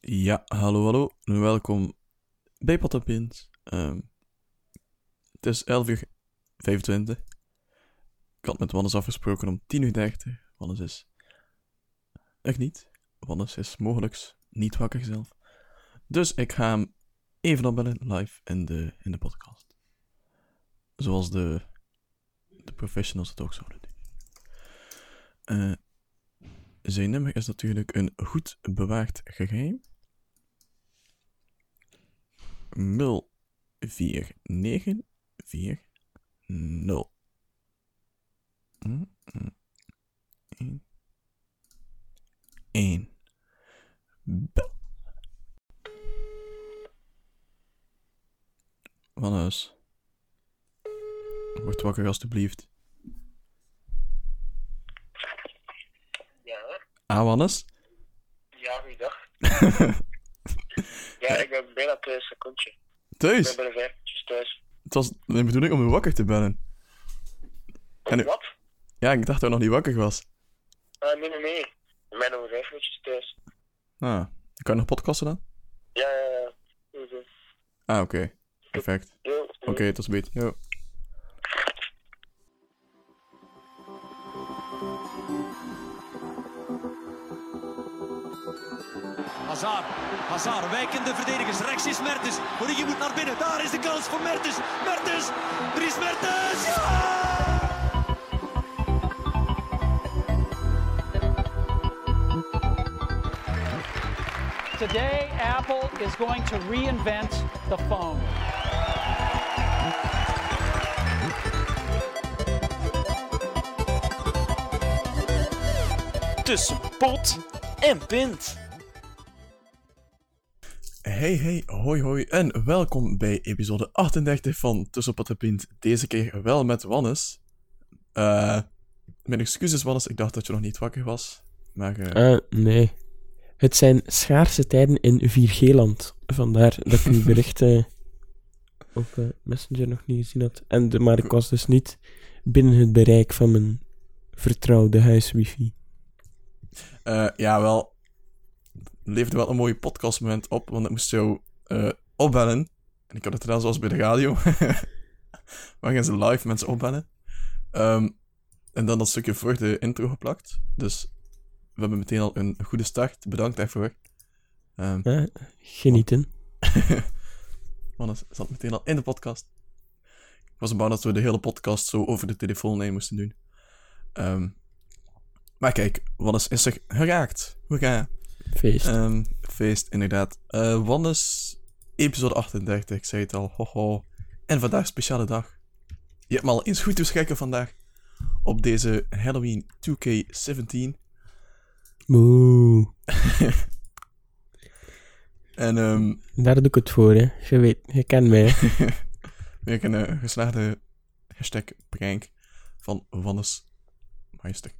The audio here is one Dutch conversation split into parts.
Ja, hallo, hallo. Welkom bij Pot Pins. Ehm, het is 11 uur 25. Ik had met Wannes afgesproken om 10 uur 30. Wannes is echt niet. Wannes is mogelijk niet wakker zelf. Dus ik ga hem even opbellen live in de, in de podcast. Zoals de, de professionals het ook zouden doen. Eh, zijn nummer is natuurlijk een goed bewaard geheim. 04940 1 Bel. Wannes. Word wakker alstublieft. Ah, Wannes? ja, goeiedag. Ja, ik ben bijna thuis, secondje. Ik Thuis? ben bijna vijf thuis. Het was mijn bedoeling om je wakker te bellen. En u- Wat? Ja, ik dacht dat je nog niet wakker was. Ah, nee, nee, nee. Ik ben over vijf minuutjes thuis. Ah, kan je nog podcasten dan? Ja, ja, ja. Mhm. Ah, oké. Perfect. Jo, Oké, tot ziens. Hazard, wijkende verdedigers. Rechts is Mertens. Origi moet naar binnen. Daar is de kans voor Mertens. Mertens, Dries Mertens. Ja! Today, Apple is going to reinvent the phone. tussen pot en pint. Hey, hey, hoi, hoi en welkom bij episode 38 van Tussen Pot en Pint. Deze keer wel met Wannes. Eh, mijn excuses, Wannes, ik dacht dat je nog niet wakker was. Maar eh, Ah, nee. Het zijn schaarse tijden in 4G-land. Vandaar dat ik uw bericht eh, op eh, Messenger nog niet gezien had. En de, maar ik was dus niet binnen het bereik van mijn vertrouwde huiswifi. eh, ja, wel. Leefde wel een mooi podcastmoment op, want ik moest jou eh, opbellen. En ik had het gedaan zoals bij de radio. Waar gaan ze live mensen opbellen. Ehm, en dan dat stukje voor de intro geplakt. Dus we hebben meteen al een goede start. Bedankt daarvoor. Ehm, Eh, genieten. Man, het zat meteen al in de podcast. Ik was bang dat we de hele podcast zo over de telefoon heen moesten doen. Ehm, maar kijk, Wannes is er geraakt. We gaan. Feest. Ehm, feest, inderdaad. Eh Wannes, episode 38, ik zei het al. Hoho. En vandaag speciale dag. Je hebt me al eens goed te schrikken vandaag. Op deze Halloween 2K17. Moe. En ehm Daar doe ik het voor, hè. Je weet, je kent mij. weer een eh, geslaagde hashtag prank van Wannes Meister.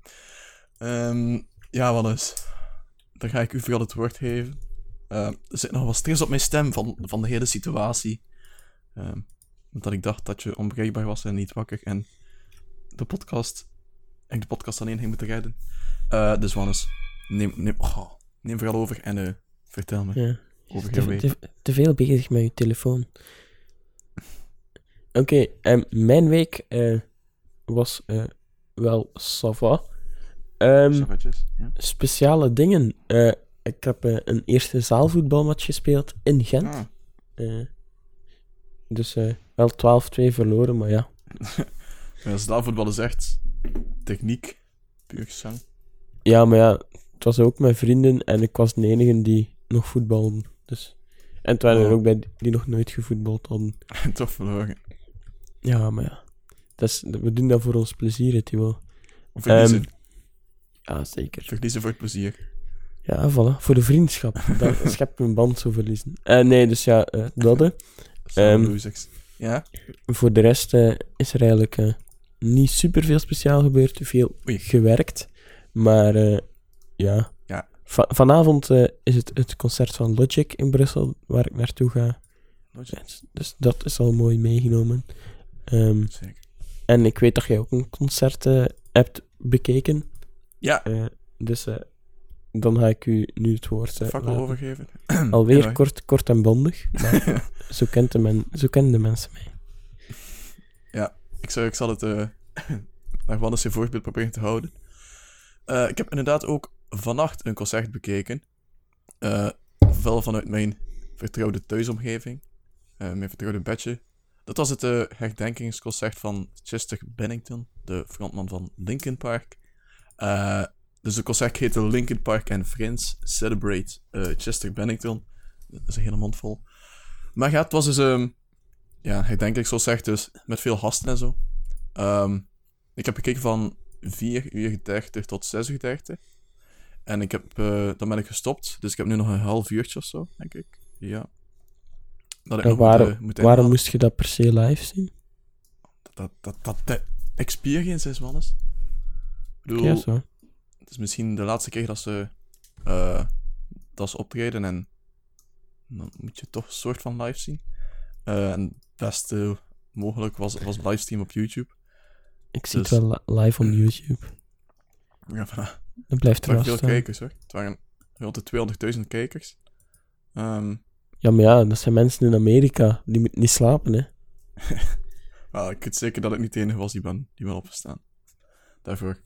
Ehm, ja, Wannes. Dan ga ik u vooral het woord geven. Eh, er zit nog wat stress op mijn stem van, van de hele situatie. Ehm, omdat ik dacht dat je onbereikbaar was en niet wakker. En de podcast... En de podcast alleen ging moeten redden. Eh, dus Wannes, neem, neem, oh, neem vooral over en eh, vertel me Ja. over Te, week. te, te veel bezig met je telefoon. Oké, ehm, mijn week eh, was wel sava. Ehm ja. speciale dingen. Eh, ik heb eh, een eerste zaalvoetbalmatch gespeeld in Gent. Ah. Eh, dus wel 12-2 verloren, maar ja. Ja, zaalvoetbal is echt techniek, puur zang. Ja, maar ja, het was ook met vrienden en ik was de enige die nog voetbalde. Dus. En het waren er Oh. ook bij die nog nooit gevoetbald hadden. En toch verloren. Ja, maar ja. Dat is, we doen dat voor ons plezier, het wel. Verliezen. Ehm, Ja, zeker. Verliezen voor het plezier. Ja, voilà. Voor de vriendschap. Dat schept een band zo verliezen. Eh, nee, dus ja, eh dat. losers. Ja? Voor de rest eh, is er eigenlijk niet super veel speciaal gebeurd. Veel Oei. gewerkt. Maar ja. Ja. Va- vanavond is het het concert van Logic in Brussel, waar ik naartoe ga. Dus, dus dat is al mooi meegenomen. Ehm, Zeker. en ik weet dat jij ook een concert hebt bekeken. Ja, Eh, dus eh, dan ga ik u nu het woord fakkel laten. overgeven. Alweer Anyway. kort, kort en bondig, maar zo, kent de men, zo kennen de mensen mij. Ik, zou, ik zal het naar Wannes zijn voorbeeld proberen te houden. Ik heb inderdaad ook vannacht een concert bekeken. Eh wel vanuit mijn vertrouwde thuisomgeving. Mijn vertrouwde bedje. Dat was het herdenkingsconcert van Chester Bennington, de frontman van Linkin Park. Eh, dus het concert heette Linkin Park and Friends Celebrate eh, Chester Bennington. Dat is een hele mond vol. Maar ja, het was dus ehm ja, herdenkingsconcert, dus met veel gasten en zo. Ehm, ik heb gekeken van 4 uur 30 tot 6 uur 30. En ik heb, eh, dan ben ik gestopt. Dus ik heb nu nog een half uurtje of zo, denk ik. Ja. Dat ik nog waarom, moet, moet waarom moest je dat per se live zien? Dat, dat, dat de experience is, mannes. Bedoel, Ja, zo. het is misschien de laatste keer dat ze, eh, dat ze optreden en dan moet je toch een soort van live zien. Eh, en het beste mogelijk was, was livestream op YouTube. Ik zie dus- het wel li- live op YouTube. Ja, voilà. Dat blijft er veel kijkers hoor. Het waren rond de 200.000 kijkers. Ehm, Ja, maar ja, dat zijn mensen in Amerika. Die moeten niet slapen, hè. wel, ik weet zeker dat ik niet de enige was die ben, die ben opgestaan. Daarvoor.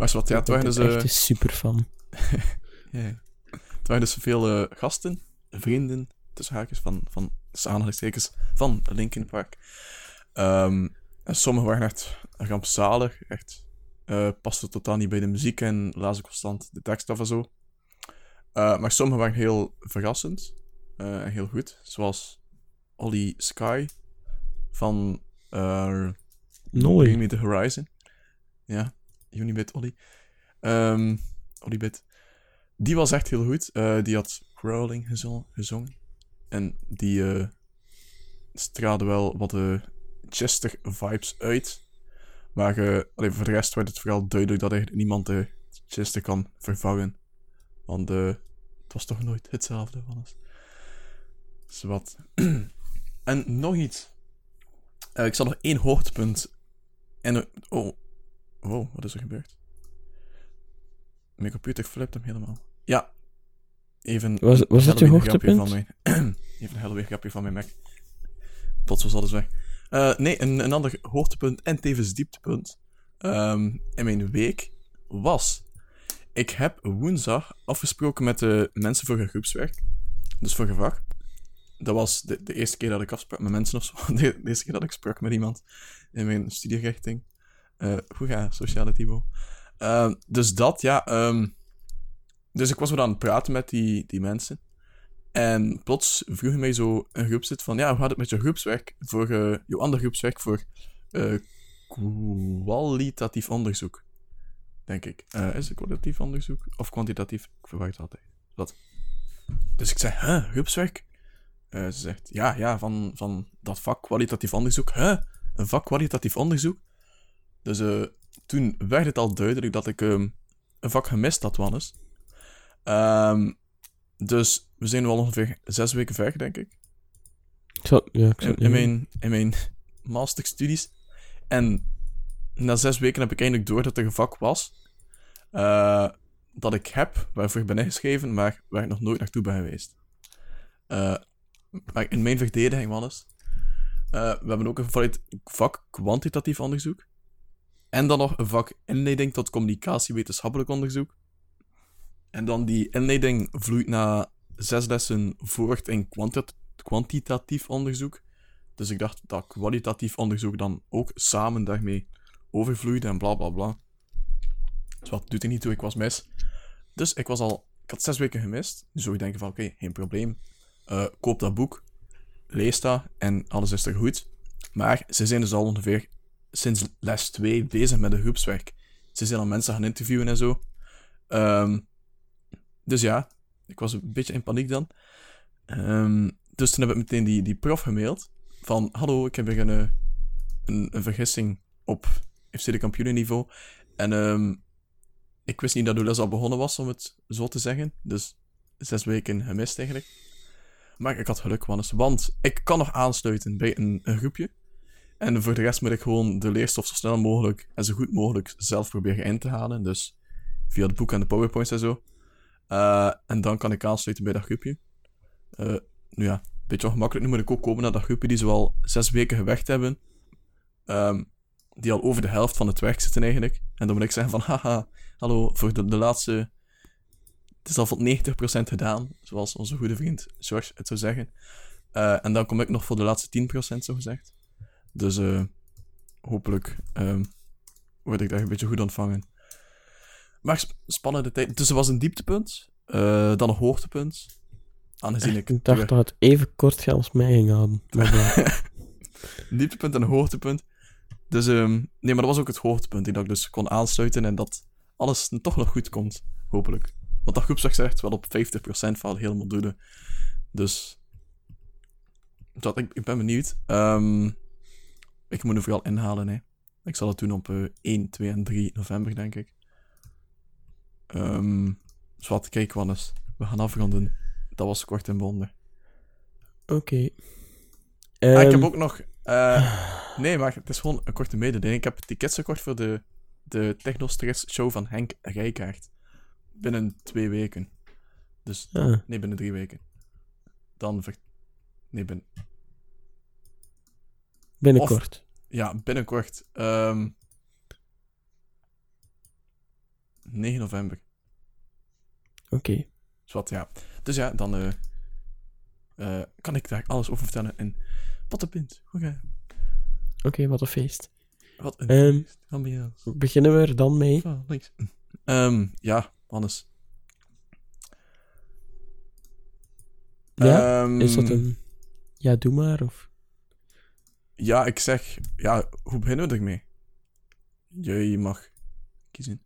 Maar wat, ja, het Ik waren dus, echt eh, een superfan. ja, het waren dus veel eh, gasten, vrienden, tussen haakjes, van, van aanhalingstekens, van Linkin Park. Ehm, en sommigen waren echt rampzalig, echt eh pasten totaal niet bij de muziek en lazen constant de tekst af en zo. Maar sommigen waren heel verrassend en heel goed, zoals Ollie Sky van eh Bring. Me The Horizon. Ja, Unibit Ollie. Ehm Ollibit. Die was echt heel goed. Eh, die had Crawling gezo- gezongen. En die eh straalde wel wat de Chester-vibes uit. Maar eh, allee, voor de rest werd het vooral duidelijk dat eigenlijk niemand de Chester kan vervangen. Want eh, het was toch nooit hetzelfde van ons. Dus wat. en nog iets. Eh, ik zal nog één hoogtepunt. En. eh, oh. Oh, wat is er gebeurd? Mijn computer flipt hem helemaal. Ja. Even. Was- een was het je hoogtepunt? Van mijn, even een Halloween grapje van mijn Mac. Plots was alles weg. Eh, nee, een, een ander hoogtepunt en tevens dieptepunt ehm, in mijn week was. Ik heb woensdag afgesproken met de mensen voor een groepswerk. Dus voor een vak. Dat was de, de eerste keer dat ik afsprak met mensen of zo. De, de eerste keer dat ik sprak met iemand in mijn studierichting. Eh hoe ga sociale Thibaut? Ehm, dus dat, ja. ehm, dus ik was weer aan het praten met die, die mensen. En plots vroeg mij zo een groepszit van... Ja, hoe gaat het met je groepswerk? Voor eh, je ander groepswerk voor eh, kwalitatief onderzoek. Denk ik. Is het kwalitatief onderzoek? Of kwantitatief? Ik verwacht het altijd. Wat? Dus ik zei, huh, groepswerk? Ze zegt, ja, ja, van, van dat vak kwalitatief onderzoek. Huh? Een vak kwalitatief onderzoek? Dus eh, toen werd het al duidelijk dat ik ehm, een vak gemist had, Wannes. Ehm, dus we zijn nu al ongeveer zes weken ver, denk ik. Ik ja, ik In, in mijn, in mijn masterstudies. En na zes weken heb ik eindelijk door dat er een vak was. eh, dat ik heb, waarvoor ik ben ingeschreven, maar waar ik nog nooit naartoe ben geweest. Eh, maar in mijn verdediging, Wannes. we hebben ook een vak kwantitatief onderzoek. En dan nog een vak inleiding tot communicatiewetenschappelijk onderzoek. En dan die inleiding vloeit na zes lessen voort in kwantit- kwantitatief onderzoek. Dus ik dacht dat kwalitatief onderzoek dan ook samen daarmee overvloeide en bla bla bla. Dus wat doet er niet toe, ik was mis. Dus ik was al, ik had zes weken gemist. Nu zou je denken van oké, geen probleem. Eh, koop dat boek, lees dat en alles is er goed. Maar ze zijn dus al ongeveer sinds les 2 bezig met een groepswerk. Ze zijn al mensen gaan interviewen en zo. Ehm, dus ja, ik was een beetje in paniek dan. Ehm, dus toen heb ik meteen die, die prof gemaild. Van, hallo, ik heb hier een, eh, een, vergissing op FC de kampioenenniveau. En ehm, ik wist niet dat de les al begonnen was, om het zo te zeggen. Dus zes weken gemist eigenlijk. Maar ik had geluk. Want ik kan nog aansluiten bij een, een groepje. En voor de rest moet ik gewoon de leerstof zo snel mogelijk en zo goed mogelijk zelf proberen in te halen. Dus via het boek en de powerpoints en zo. Eh, en dan kan ik aansluiten bij dat groepje. Eh, nu ja, een beetje ongemakkelijk. Nu moet ik ook komen naar dat groepje die zo al zes weken gewerkt hebben. Ehm, die al over de helft van het werk zitten eigenlijk. En dan moet ik zeggen van, haha, hallo, voor de, de laatste... Het is al voor 90% gedaan, zoals onze goede vriend George het zou zeggen. Eh, en dan kom ik nog voor de laatste 10% zo gezegd. Dus eh, hopelijk ehm, word ik daar een beetje goed ontvangen. Maar sp- spannende tijd. Dus er was een dieptepunt, eh, dan een hoogtepunt. Aangezien ik... Ik dacht dat het even kort als mij ging houden. Een dieptepunt en een hoogtepunt. Dus ehm, nee, maar dat was ook het hoogtepunt. Die dat ik dus kon aansluiten en dat alles toch nog goed komt. Hopelijk. Want dat groepswerk zegt wel op 50% van heel module. Dus. Dat, ik, ik ben benieuwd. Ehm, ik moet er vooral inhalen. Hè. Ik zal het doen op eh, 1, 2 en 3 november, denk ik. Ehm dus wat, kijk, Wannes. We gaan afronden. Dat was kort en bondig. Oké. Ah, ik heb Ehm, ook nog. eh, nee, maar het is gewoon een korte mededeling. Ik heb tickets gekocht voor de, de Technostress show van Henk Rijkaard. Binnen twee weken. Dus. ah, Nee, binnen drie weken. Dan. Ver... Nee, binnen. Binnenkort. Ja, binnenkort. Ehm 9 november. Oké. Dus wat, ja. Dus ja, dan. eh, eh, kan ik daar alles over vertellen in Pottenpint. Oké. Oké, wat een feest. Wat een. Ehm, feest. Beginnen we er dan mee? Ah, links. Ehm, ja, Hannes. Ja? Is dat een... Ja, doe maar, of... Ja, ik zeg... Ja, hoe beginnen we ermee? Jij mag kiezen.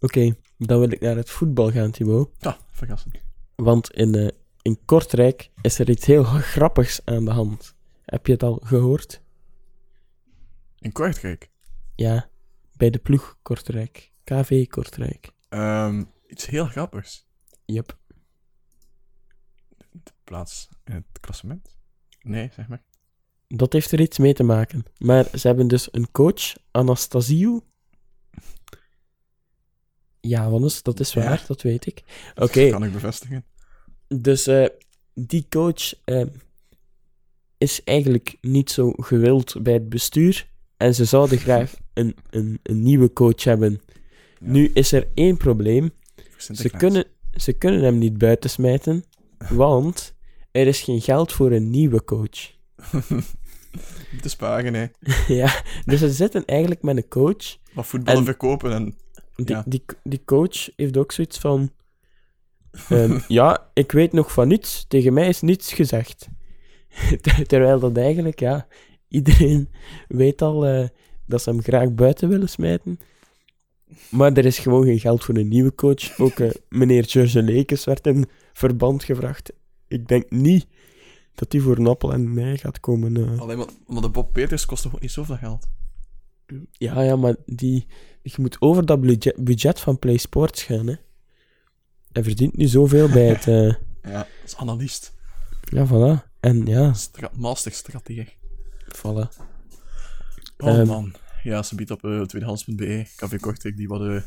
Oké, dan wil ik naar het voetbal gaan, Thibaut. Ja, verrassend. Want in, eh, in Kortrijk is er iets heel grappigs aan de hand. Heb je het al gehoord? In Kortrijk. Ja, bij de ploeg Kortrijk. KV Kortrijk. Ehm, iets heel grappigs. Yep. De plaats in het klassement? Nee, zeg maar. Dat heeft er iets mee te maken. Maar ze hebben dus een coach, Anastasiou. Ja, Wannes, dat is waar, Ja. dat weet ik. Oké, Kan ik bevestigen. dus eh, die coach eh, is eigenlijk niet zo gewild bij het bestuur. En ze zouden graag een, een, een nieuwe coach hebben. Ja. Nu is er één probleem. Ze kunnen, ze kunnen hem niet buitensmijten, want er is geen geld voor een nieuwe coach. Te sparen, hè. ja, dus ze zitten eigenlijk met een coach. Wat voetballen En- verkopen en... Die, Ja. die, die coach heeft ook zoiets van... ehm, ja, ik weet nog van niets. Tegen mij is niets gezegd. Ter- Terwijl dat eigenlijk, ja... Iedereen weet al eh, dat ze hem graag buiten willen smijten. Maar er is gewoon geen geld voor een nieuwe coach. Ook eh, meneer George Lekes werd in verband gevraagd. Ik denk niet dat hij voor een appel en een ei gaat komen. eh. Alleen maar, maar de Bob Peters kost toch ook niet zoveel geld? Ja, ja, maar die, je moet over dat budget, budget van Play Sports gaan, hè. Hij verdient nu zoveel bij het... eh, Ja, als analist. ja, voilà. En ja, Stra voilà. Oh Ehm. man. Ja, ze biedt op uh, tweedehands.be. Café Kortrijk die wat eh,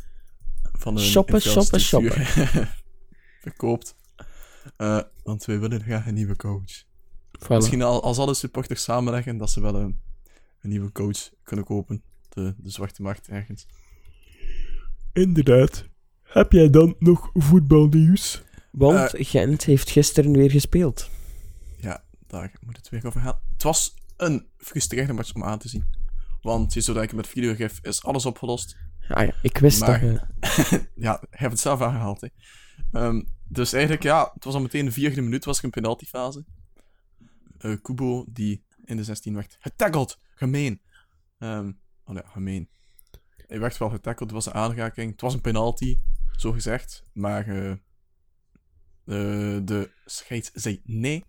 van een Shoppen, shoppen, infrastructuur verkoopt. Eh, want wij willen graag een nieuwe coach. Voilà. Misschien al, als alle supporters samenleggen, dat ze wel een, een nieuwe coach kunnen kopen. De, de zwarte markt ergens. Inderdaad. Heb jij dan nog voetbalnieuws? Want Gent heeft gisteren weer gespeeld. Ja, daar moet het weer over gaan. Het was een frustrerende match om aan te zien. Want je zou denken, met videogif is alles opgelost. Ah ja, ik wist Maar- dat ja, hij heeft het zelf aangehaald. Hè. Ehm, dus eigenlijk, ja, het was al meteen de vierde minuut, was er een penaltyfase. Eh Kubo, die in de 16 werd getackeld. Gemeen. Ehm oh nee, gemeen. Hij werd wel getackeld, het was een aanraking. Het was een penalty, zo gezegd. Maar eh, eh, de scheids zei nee.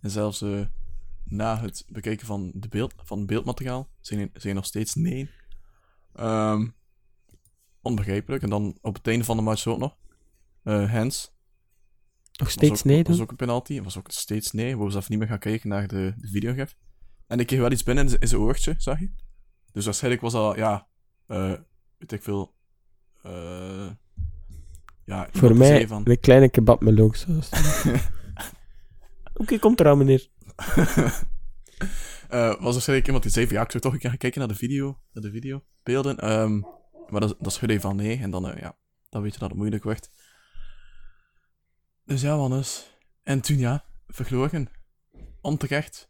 En zelfs na het bekijken van, de beeld, van beeldmateriaal zei hij nog steeds nee. Ehm, onbegrijpelijk. En dan op het einde van de match ook nog. eh Hens. Nog steeds was ook, nee was doen? ook een penalty. Was ook steeds nee. We zelf niet meer gaan kijken naar de, de videogif. En ik kreeg wel iets binnen in zijn oortje, zag je? Dus waarschijnlijk was dat, ja, eh weet ik veel, eh Ja, Voor mij van... een kleine kebab met loogsaus. Oké, komt eraan, meneer. Eh, was er zeker iemand die zei van ja, ik zou toch een keer gaan kijken naar de video, naar de videobeelden. Ehm, maar dat, dat schudde je van nee, en dan, ja, dan weet je dat het moeilijk werd. Dus ja, Wannes. En toen ja, verloren. Onterecht.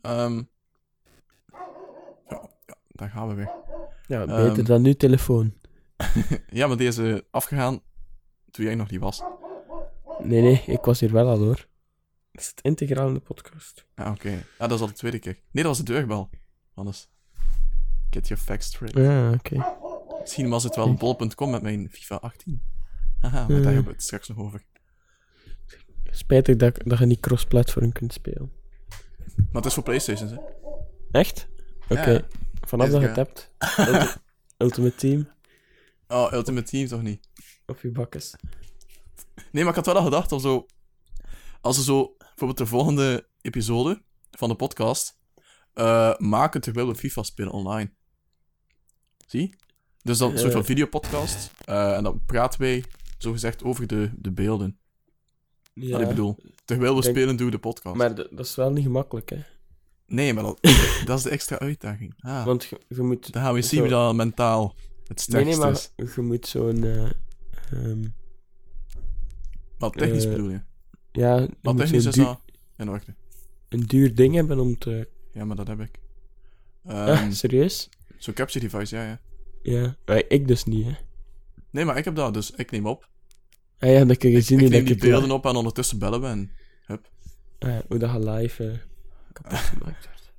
Ehm, ja, ja, daar gaan we weer. Ja, beter Ehm. dan nu telefoon. Ja, maar deze is afgegaan toen jij nog niet was. Nee, nee, ik was hier wel al hoor. Is het integraal in de podcast? Ja, oké. Ja, dat is al de tweede keer. Nee, dat was de deurbel. Wannes. Get your facts straight. Ja, oké. Misschien was het wel bol.com met mijn FIFA 18. Haha, maar daar hebben we het straks nog over. Spijtig dat, dat je niet cross-platform kunt spelen. Maar het is voor PlayStations, hè? Echt? Oké. Ja. Vanaf dat je het hebt. Ulti- Ultimate Team Oh, Ultimate Team toch niet? op je bakkes. Nee, maar ik had wel al gedacht om zo... Als we zo bijvoorbeeld de volgende episode van de podcast eh, maken terwijl we FIFA spelen online. Zie? Dus dat een soort van Eh. videopodcast. eh en dan praten wij, zogezegd, over de, de beelden. Ja, Wat ik bedoel. Terwijl we Denk- spelen, doen we de podcast. maar dat is wel niet gemakkelijk, hè. Nee, maar dat, dat is de extra uitdaging. Ah, Want je, je moet... dan gaan we zien wie dat mentaal het Nee, sterkst nee, is. maar je moet zo'n... eh, ehm, Wat technisch eh, bedoel je? ja, Wat technisch is dat? In orde. een duur ding hebben om te... Ja, maar dat heb ik. Ah, Ehm serieus? Zo'n capture device, ja, ja. Ja. Maar ik dus niet, hè. Nee, maar ik heb dat, dus ik neem op. Ah ja, dat kun je Ik, zien ik neem die ik het beelden op en ondertussen bellen we en... Hup. Ah ja, hoe dat je live eh, kapot gemaakt wordt.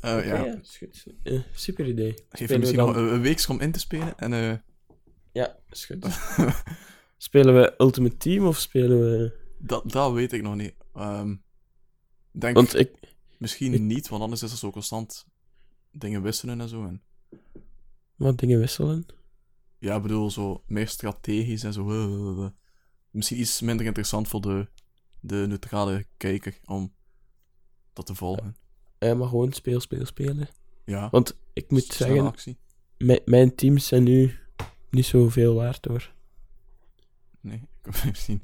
Eh, ja. Oké, is goed. Eh, super idee. Geef je we misschien dan- nog een, week om in te spelen en... eh Ja, is goed. spelen we Ultimate Team of spelen we... dat, dat weet ik nog niet. Ehm denk Want ik... misschien ik- niet, want anders is er zo constant dingen wisselen en zo. En, Wat dingen wisselen? Ja, ik bedoel, zo meer strategisch en zo. eh, eh, eh. Misschien iets minder interessant voor de, de neutrale kijker om dat te volgen. Eh, maar gewoon speel, speel, spelen. Ja, Want ik moet zeggen, actie. mijn, teams zijn nu niet zoveel waard hoor. Nee, ik heb misschien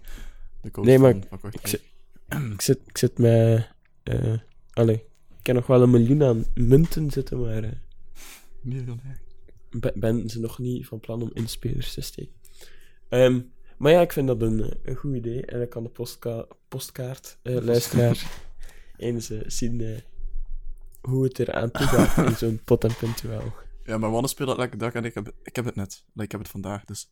de coach Nee, maar van, ik zit- Ik zit, ik zit met... eh allee, ik kan nog wel een miljoen aan munten zitten, maar... eh, Miljonair. Ben, ze nog niet van plan om in spelers te steken. Ehm, maar ja, ik vind dat een, een goed idee. En dan kan de postka postkaart eh, luisteraar eens eh, zien eh, hoe het er aan toe gaat in zo'n pot en. Ja, maar Wanne speelt dat lekker dag en ik heb, ik heb het net. Ik heb het vandaag, dus...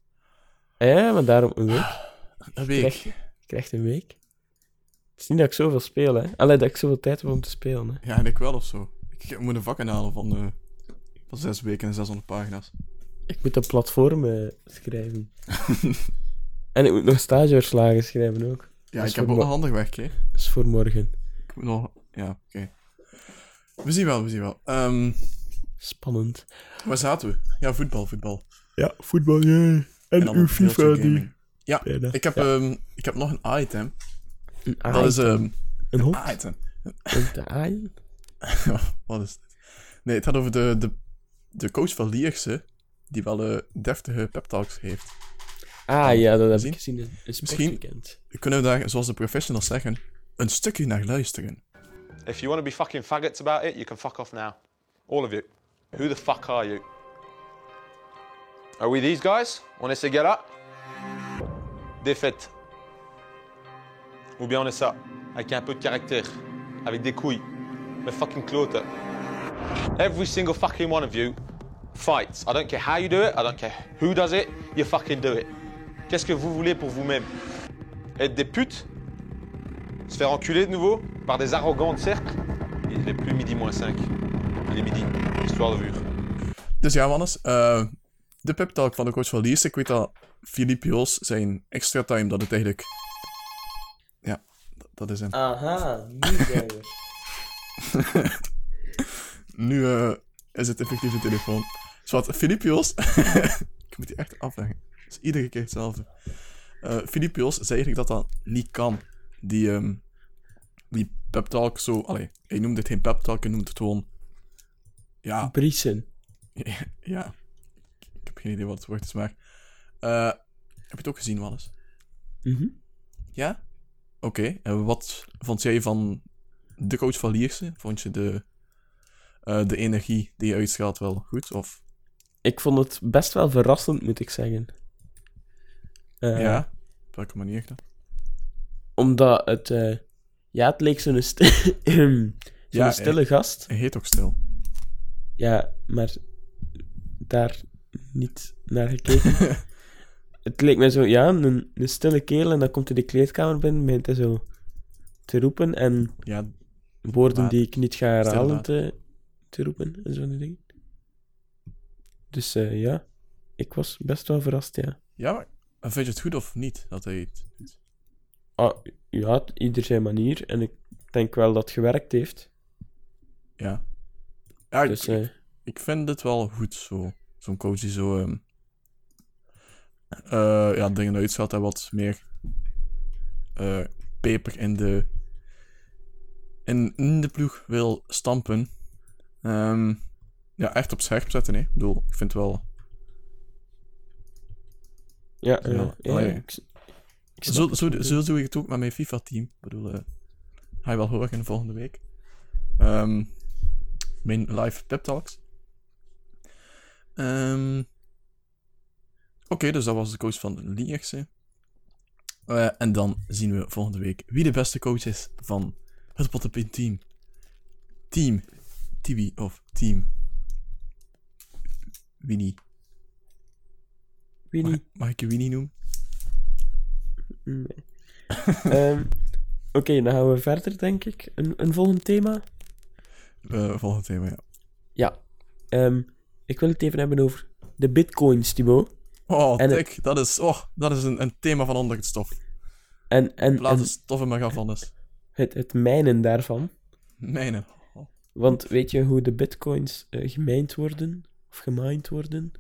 Ah Ja, maar daarom een week. Een week. Krijg, krijgt een week. Het is niet dat ik zoveel speel, hè. Allee, dat ik zoveel tijd heb om te spelen, hè. Ja, en ik wel of zo. Ik moet een vak inhalen van, van zes weken en 600 pagina's. Ik moet een platform eh, schrijven. en ik moet nog stageverslagen schrijven ook. Ja, ik heb voor ook mo- nog handig werk, hè. Dat is voor morgen. Ik moet nog... Ja, oké. We zien wel, we zien wel. Ehm, Spannend. waar zaten we? Ja, voetbal, voetbal. Ja, voetbal, ja. En, dan nog heel veel gaming. Ja, Bijna. ik heb, Ja. ehm, ik heb nog een item. Een Dat is item. ehm een hond. item. Om te aaien. Wat is dit? Nee, het gaat over de, de, de coach van Lierse, die wel eh, deftige pep talks heeft. Ah ja, dat heb Zien? ik gezien een Misschien- sportweekend. Kunnen we daar, zoals de professionals zeggen, een stukje naar luisteren? If you want to be fucking faggots about it, you can fuck off now. All of you. Who the fuck are you? Are we these guys? On essaie get up? Défaite. Ou bien on est ça, avec un peu de caractère, avec des couilles, mais fucking kloten. Every single fucking one of you fights. I don't care how you do it, I don't care who does it, you fucking do it. Qu'est-ce que vous voulez pour vous-même Être des putes Se faire enculer de nouveau par des arrogants de cercle Il est plus midi moins 5. Il est midi, histoire de vuur. Dus ja, Wannes, eh, de pep talk van de coach van Lierse. Ik weet dat Philippe Joos zijn extra time, dat het eigenlijk... Ja, dat, dat is hem. Aha, nu zijn we. Nu eh, is het effectief de telefoon. Philippe Joos... ik moet die echt afleggen. Het is iedere keer hetzelfde. Eh Philippe Joos zei eigenlijk dat dat niet kan. Die, ehm die pep talk zo... Allee, hij noemt het geen pep talk, hij noemt het gewoon... Ja, Briesen. ja. Ik heb geen idee wat het woord is, maar... eh, je het ook gezien, Wannes? Mhm. Ja? Oké. En wat vond jij van de coach van Lierse? Vond je de, eh, de energie die je uitstraalt wel goed? Of, Ik vond het best wel verrassend, moet ik zeggen. Eh, ja? Op welke manier dan? Omdat het... eh, ja, het leek zo'n st zo'n Ja, stille gast. Hij heet ook stil. Ja, maar daar niet naar gekeken. het leek mij zo, ja, een, een stille kerel en dan komt hij de kleedkamer binnen, begint hij zo te roepen en Ja, woorden Maar- die ik niet ga herhalen te, te roepen en zo'n dingen. Dus eh, ja, ik was best wel verrast, ja. ja maar vind je het goed of niet dat hij het doet? Ah, ja, ieder zijn manier en ik denk wel dat het gewerkt heeft. Ja. Ja, ik, Dus eh, ik vind het wel goed zo. Zo'n coach die zo. ehm, eh, ja, dingen uitzet en wat meer. peper in de. In, in de ploeg wil stampen. Ehm, ja, echt op scherp zetten, hè? Ik bedoel, ik vind wel. ja, Ja, ja, ik, ik Zo, het zo, zo doe ik het ook met mijn FIFA-team. Ik bedoel, eh ga je wel horen in de volgende week. Ehm, mijn live pep talks. Ehm, Oké, dus dat was de coach van Lierse. Eh, en dan zien we volgende week wie de beste coach is van het Pottenpin team. Team Tibi of Team Winnie. Wie Mag, ik je Winnie noemen? Nee. Ehm, Oké, dan gaan we verder, denk ik. Een, een volgend thema. Eh, volgende thema, ja. Ja. Ehm, ik wil het even hebben over de bitcoins, Thibaut. Oh, En het-. Dat is, oh, dat is een, een thema van onder het stof. En, en, Laat en stof in mijn gavannes. het, het mijnen daarvan. Mijne. Want weet je hoe de bitcoins eh gemijnd worden? Of gemined worden?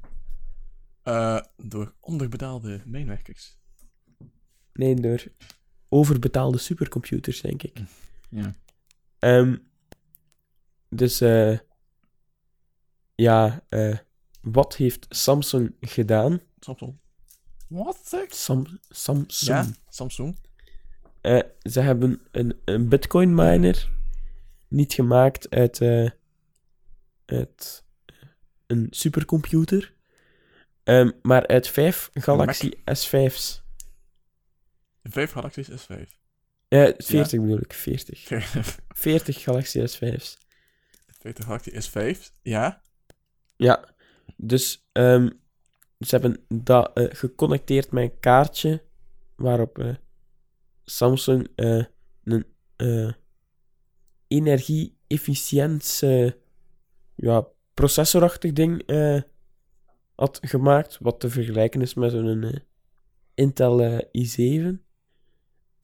Eh, door onderbetaalde mijnwerkers. Nee, door overbetaalde supercomputers, denk ik. Ja. Ehm, dus, eh ja, eh, wat heeft Samsung gedaan? Samsung. Wat? Sam, Samsung. Ja, Samsung. Ze hebben een, een bitcoin miner niet gemaakt uit, eh, uit een supercomputer, ehm, maar uit vijf Galaxy S5's. Vijf is vijf. Eh 40 bedoel ik, 40. Vijf 40 Galaxy S5's. galaxie is vijf. Ja. Ja, dus ehm, ze hebben dat eh, geconnecteerd met een kaartje waarop eh, Samsung eh, een energie-efficiëntie ja, processorachtig ding eh, had gemaakt, wat te vergelijken is met zo'n eh, Intel eh, i7.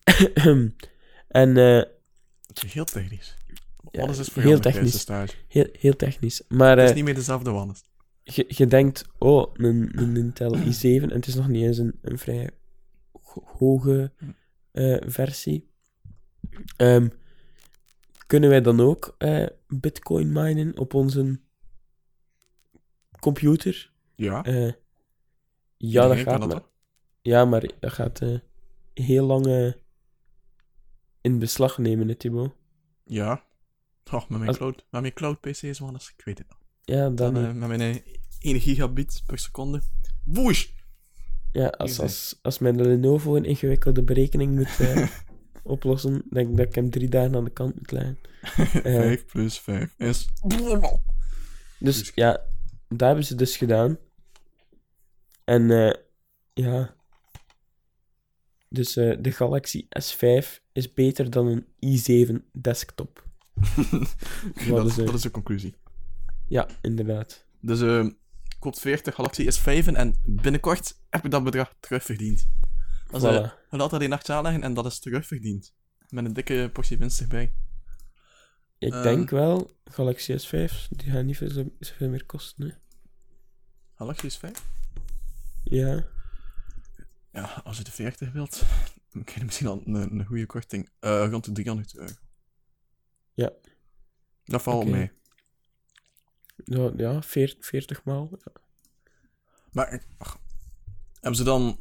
en Het is heel technisch. Ja, Wat is heel technisch. stage? heel, heel technisch. Maar Het is niet meer dezelfde Wannes. je, je denkt, oh, een, een Intel i7, en het is nog niet eens een, een vrij ho- hoge versie. Ehm, kunnen wij dan ook eh, bitcoin minen op onze computer? Ja. Eh, ja, dat gaat, dat maar, toch? ja, maar dat gaat eh, heel lang in beslag nemen, hè, Thibaut. Ja. Oh, met mijn Als- cloud, met mijn cloud PC's. Ik weet het nog. Ja, dan, met mijn eh, 1 gigabit per seconde. Woosh! Ja, als, als, als mijn Lenovo een ingewikkelde berekening moet oplossen, denk ik dat ik hem drie dagen aan de kant moet leggen. 5 plus 5 is... Dus ja, dat hebben ze dus gedaan. En eh, ja. Dus eh, de Galaxy S5 is beter dan een i7 desktop. dat, is, eh, dat is de conclusie. Ja, inderdaad. Dus eh koopt 40 Galaxy S5 en binnenkort heb je dat bedrag terugverdiend. Dat is, eh, Voilà. dat in nacht aanleggen en dat is terugverdiend. Met een dikke portie winst erbij. Ik ehm, denk wel, Galaxy S5, die gaan niet veel, zoveel meer kosten. Hè. Galaxy S5? Ja. Ja, als je de 40 wilt, dan krijg je misschien al een, een goede korting. Eh rond de 300 euro. Ja. Dat valt mee. Ja, ja 40, 40 maal. Ja. Maar ach, hebben ze dan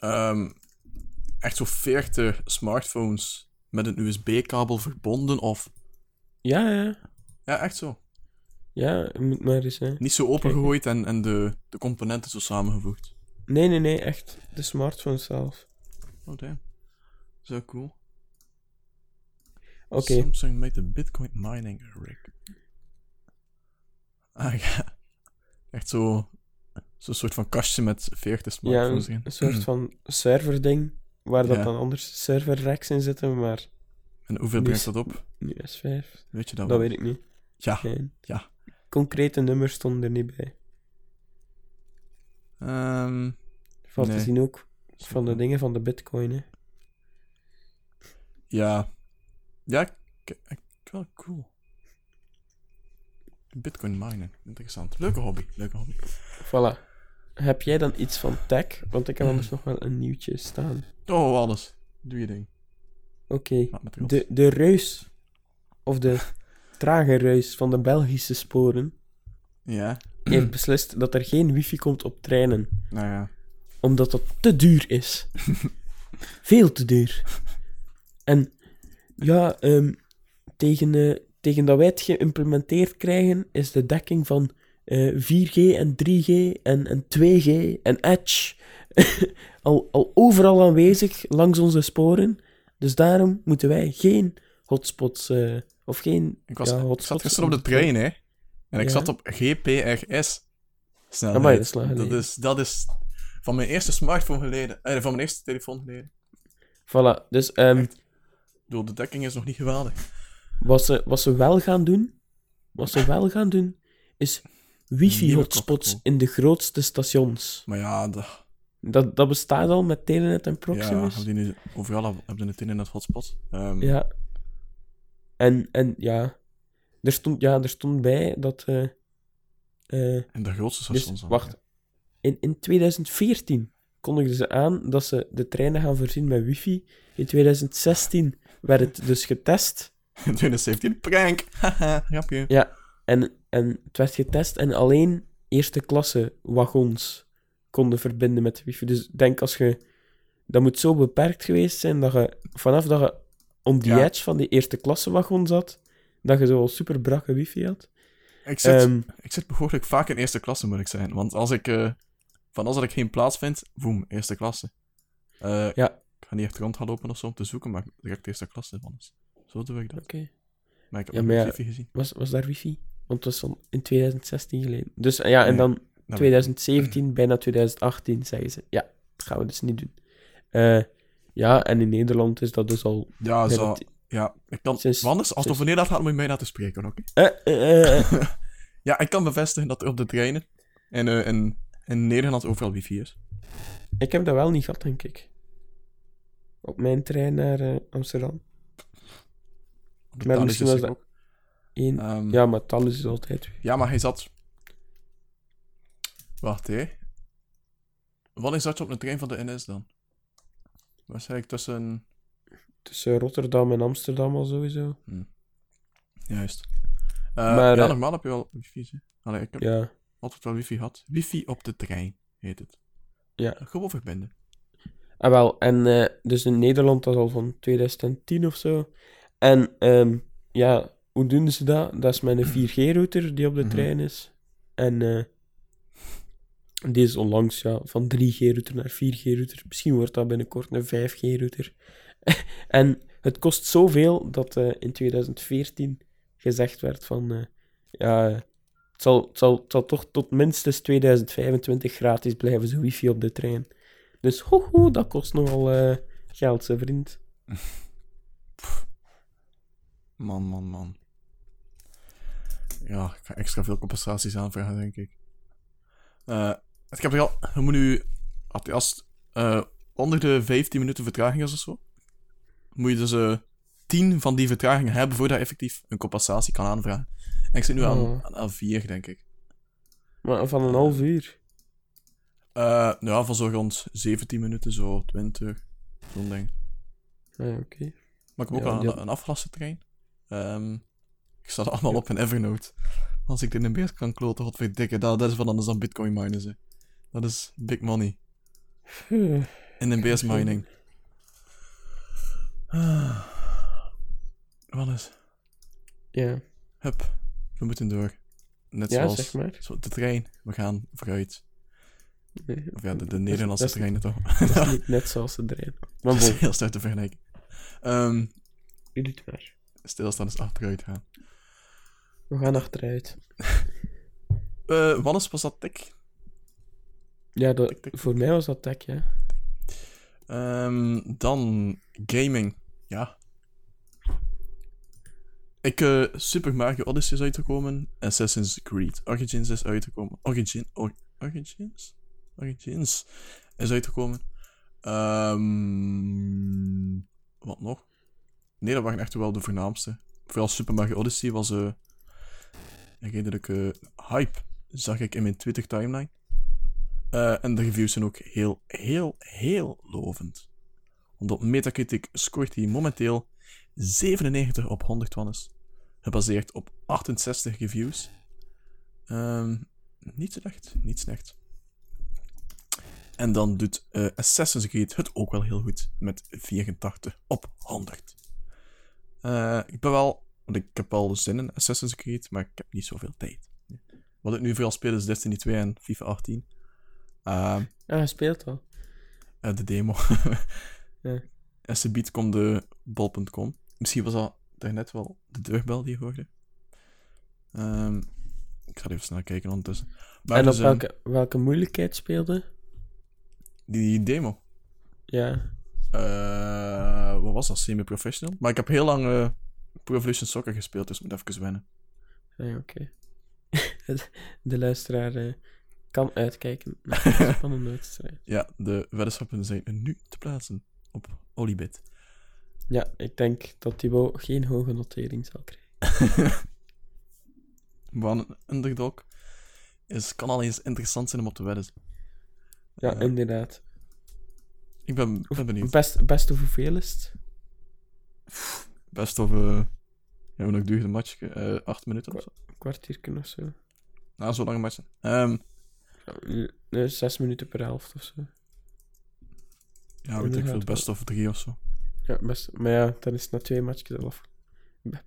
ehm, echt zo 40 smartphones met een USB-kabel verbonden of... Ja, ja. Ja, echt zo. Ja, moet maar eens, hè. Niet zo opengegooid en, en de, de componenten zo samengevoegd. Nee, nee, nee, echt. De smartphone zelf. Oh, damn. Zo cool. Oké. Samsung made the Bitcoin mining rig. Ah ja. Echt zo... Zo'n soort van kastje met 40 Ja, smartphones een, in. een soort van serverding, waar dat Ja. dan anders server-racks in zitten, maar En hoeveel brengt is- dat op? nu S5. Weet je dat Dat wel? weet ik niet. Ja. Geen. Ja. Concrete nummers stonden er niet bij. Ehm Valt te Nee. zien ook van de dingen van de bitcoin, hè. Ja. Ja, wel cool. Bitcoin mining, interessant. Leuke hobby, leuke hobby. Voilà. Heb jij dan iets van tech? Want ik heb anders nog wel een nieuwtje staan. Oh, alles. Doe je ding. Oké. De, de reus, of de trage reus van de Belgische sporen, Ja. heeft beslist dat er geen wifi komt op treinen. Nou ja. Omdat dat te duur is. Veel te duur. En ja, ehm, tegen, eh, tegen dat wij het geïmplementeerd krijgen, is de dekking van eh, 4G en 3G en, en 2G en Edge al, al overal aanwezig langs onze sporen. Dus daarom moeten wij geen hotspots, eh, of geen Ik, was, ja, ik zat gisteren op de in trein, hè. En ik Ja. zat op GPRS. Snelheid. Amai, dat is lang dat, is, dat is van mijn eerste smartphone geleden. Eh, van mijn eerste telefoon geleden. Voilà, dus ehm, Echt. Door de dekking is nog niet geweldig. Wat ze, wat ze wel gaan doen, wat ze wel gaan doen, is wifi-hotspots in de grootste stations. Maar ja, dat, Dat, dat bestaat al met Telenet en ja Proximus. hebben die nu, overal hebben ze het internet hotspot. Ehm, Ja. En, en ja, er stond, ja, er stond bij dat... eh, eh, En de grootste dus, stations. wacht. In, in 2014 kondigden ze aan dat ze de treinen gaan voorzien met wifi. In 2016 werd het dus getest. ja. In 2017, prank. Haha, grapje. Ja, en, en het werd getest en alleen eerste klasse wagons konden verbinden met wifi. Dus denk als je... Dat moet zo beperkt geweest zijn dat je vanaf dat je on the Ja. edge van die eerste klasse wagon zat, dat je zo al super brakke wifi had. Ik zit, Ehm, ik zit behoorlijk vaak in eerste klasse, moet ik zijn. Want als ik, eh, van als ik geen plaats vind, boem, eerste klasse. Eh, Ja. Ik ga niet echt rond gaan lopen of zo om te zoeken, maar direct eerste klasse. Want zo doe ik dat. Oké. Maar ik heb maar ja, wifi gezien. Was, was daar wifi? Want het was van in 2016 geleden. Dus ja, en dan dat weet ik 2017, bijna 2018, zeggen ze. Ja, dat gaan we dus niet doen. Eh, ja, en in Nederland is dat dus al... Ja, zo. Ja, ik kan... Sinds- Wannes, als het over Nederland gaat, moet je mij laten spreken, oké? Eh, eh, Ja, ik kan bevestigen dat er op de treinen en, in, in Nederland overal wifi is. ik heb dat wel niet gehad, denk ik. Op mijn trein naar Amsterdam. Maar misschien is was dat- ook. Eén. Ehm, Ja, maar Talus is altijd... Ja, maar hij zat... Wacht, hé. Wanneer zat je op een trein van de NS dan? Waarschijnlijk tussen... Tussen Rotterdam en Amsterdam al sowieso. Juist. Eh, Maar, ja, eh, normaal heb je wel wifi, hè. Allee, ik heb Ja. altijd wel wifi gehad. Wifi op de trein, heet het. Ja. Gewoon verbinden. Ah, wel. En eh, dus in Nederland, dat is al van 2010 of zo. En ehm, ja, hoe doen ze dat? Dat is met een 4G-router die op de Mhm. trein is. En eh die is onlangs ja, van 3G-router naar 4G-router. Misschien wordt dat binnenkort een 5G-router. en het kost zoveel dat eh, in 2014 gezegd werd van... eh, ja, het zal, het, zal, het zal toch tot minstens 2025 gratis blijven, zo wifi op de trein. Dus ho, ho, dat kost nogal eh, geld, zijn vriend. Man, man, man. Ja, ik ga extra veel compensaties aanvragen, denk ik. Eh, ik heb er al... Je moet nu... Als het eh, onder de 15 minuten vertraging is of zo, moet je dus eh 10 van die vertragingen hebben voordat je effectief een compensatie kan aanvragen. En ik zit nu aan, Oh. aan, aan 4, denk ik. Maar van een half uur. Eh, ja, van zo rond 17 minuten, zo 20, zo'n ding. Ah, oké. Maar ik heb ook Ja, een, afgelaste trein. Ehm, ik sta er allemaal op in Evernote. Als ik dit in beeld kan kloten, godverdikke, dat, dat is wat anders dan bitcoin minen, ze. Dat is big money. In de BS Mining. Ah. Wat is? Ja, Hup, we moeten door. Net ja zoals zeg maar. zo, de trein, we gaan vooruit. Nee, Of ja, de, de Nederlandse dat is- treinen toch? Dat is niet net zoals de trein. Maar Dat is heel sterk te vergelijken. Ehm jullie het maar. stilstaan is achteruit gaan. We gaan achteruit. Eh Wannes, was dat tik? Ja, dat, Tik, tik, voor mij was dat tech, ja. Ehm, dan gaming. Ja. Ik, eh, Super Mario Odyssey is uitgekomen. Assassin's Creed Origins is uitgekomen. Origin, Or- Origins? Origins is uitgekomen. Ehm, wat nog? Nee, dat waren echt wel de voornaamste. Vooral Super Mario Odyssey was eh, redelijke hype, zag ik in mijn Twitter timeline. Eh, en de reviews zijn ook heel, heel, heel lovend. Want op Metacritic scoort hij momenteel 97 op 100 wannes. Gebaseerd op 68 reviews. Ehm, niet slecht, niet slecht. En dan doet eh, Assassin's Creed het ook wel heel goed. Met 84 op 100. Eh, ik ben wel... Want ik heb wel zin in Assassin's Creed, maar ik heb niet zoveel tijd. Wat ik nu vooral speel is Destiny 2 en FIFA 18. Ehm, Ah, hij speelt al. eh, de demo. Ja. En ze biedt komt de bol.com. Misschien was dat daarnet wel de deurbel die je hoorde. Ehm, ik ga even snel kijken ondertussen. Maar en op dus, ehm, welke, welke moeilijkheid speelde? die demo. Ja. Eh, wat was dat? Semi-professional. Maar ik heb heel lang eh, Pro Evolution Soccer gespeeld, dus moet even wennen. Ah, oké. de luisteraar eh, kan uitkijken naar een spannende wedstrijd. Ja, de weddenschappen zijn nu te plaatsen op Olibit. Ja, ik denk dat Thibaut geen hoge notering zal krijgen. Maar een underdog is, kan al eens interessant zijn om op te wedden. Ja, inderdaad. Ik ben, ben benieuwd. Best, best of hoeveel is het? Best of... eh ja, hoe lang duurt een match? Eh acht minuten of zo? Een kwartiertje of zo. Nou, zo lang match. Ehm Ja, nee, zes minuten per helft of zo. ja, weet ik veel. Best of drie of zo. Ja, best, maar ja, dan is het na twee matchjes af.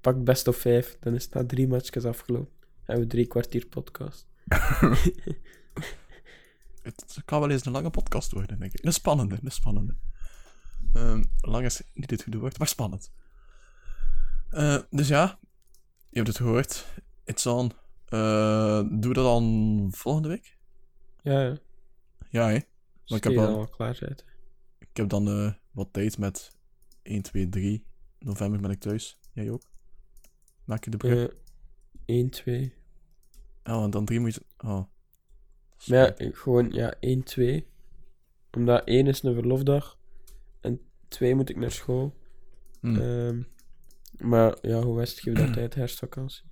Pak best of vijf, dan is het na drie matchjes afgelopen. Hebben we drie kwartier podcast. Het kan wel eens een lange podcast worden, denk ik. Een spannende, een spannende. Ehm, lang is niet het goede woord, maar spannend. Eh, dus ja, je hebt het gehoord. It's on. Eh, doen we dat dan volgende week? Ja, ja. Ja, hè? Dus ik heb wel- al klaar zijn. Ik heb dan eh, wat tijd met 1, 2, 3 november ben ik thuis. Jij ook? Maak je de brug? Eh 1, 2. Oh, en dan 3 moet je... Oh. Maar ja, gewoon, ja, 1, 2. Omdat 1 is een verlofdag. En 2 moet ik naar school. Hm. Ehm, maar ja, hoe was het? Geef dat tijd herfstvakantie.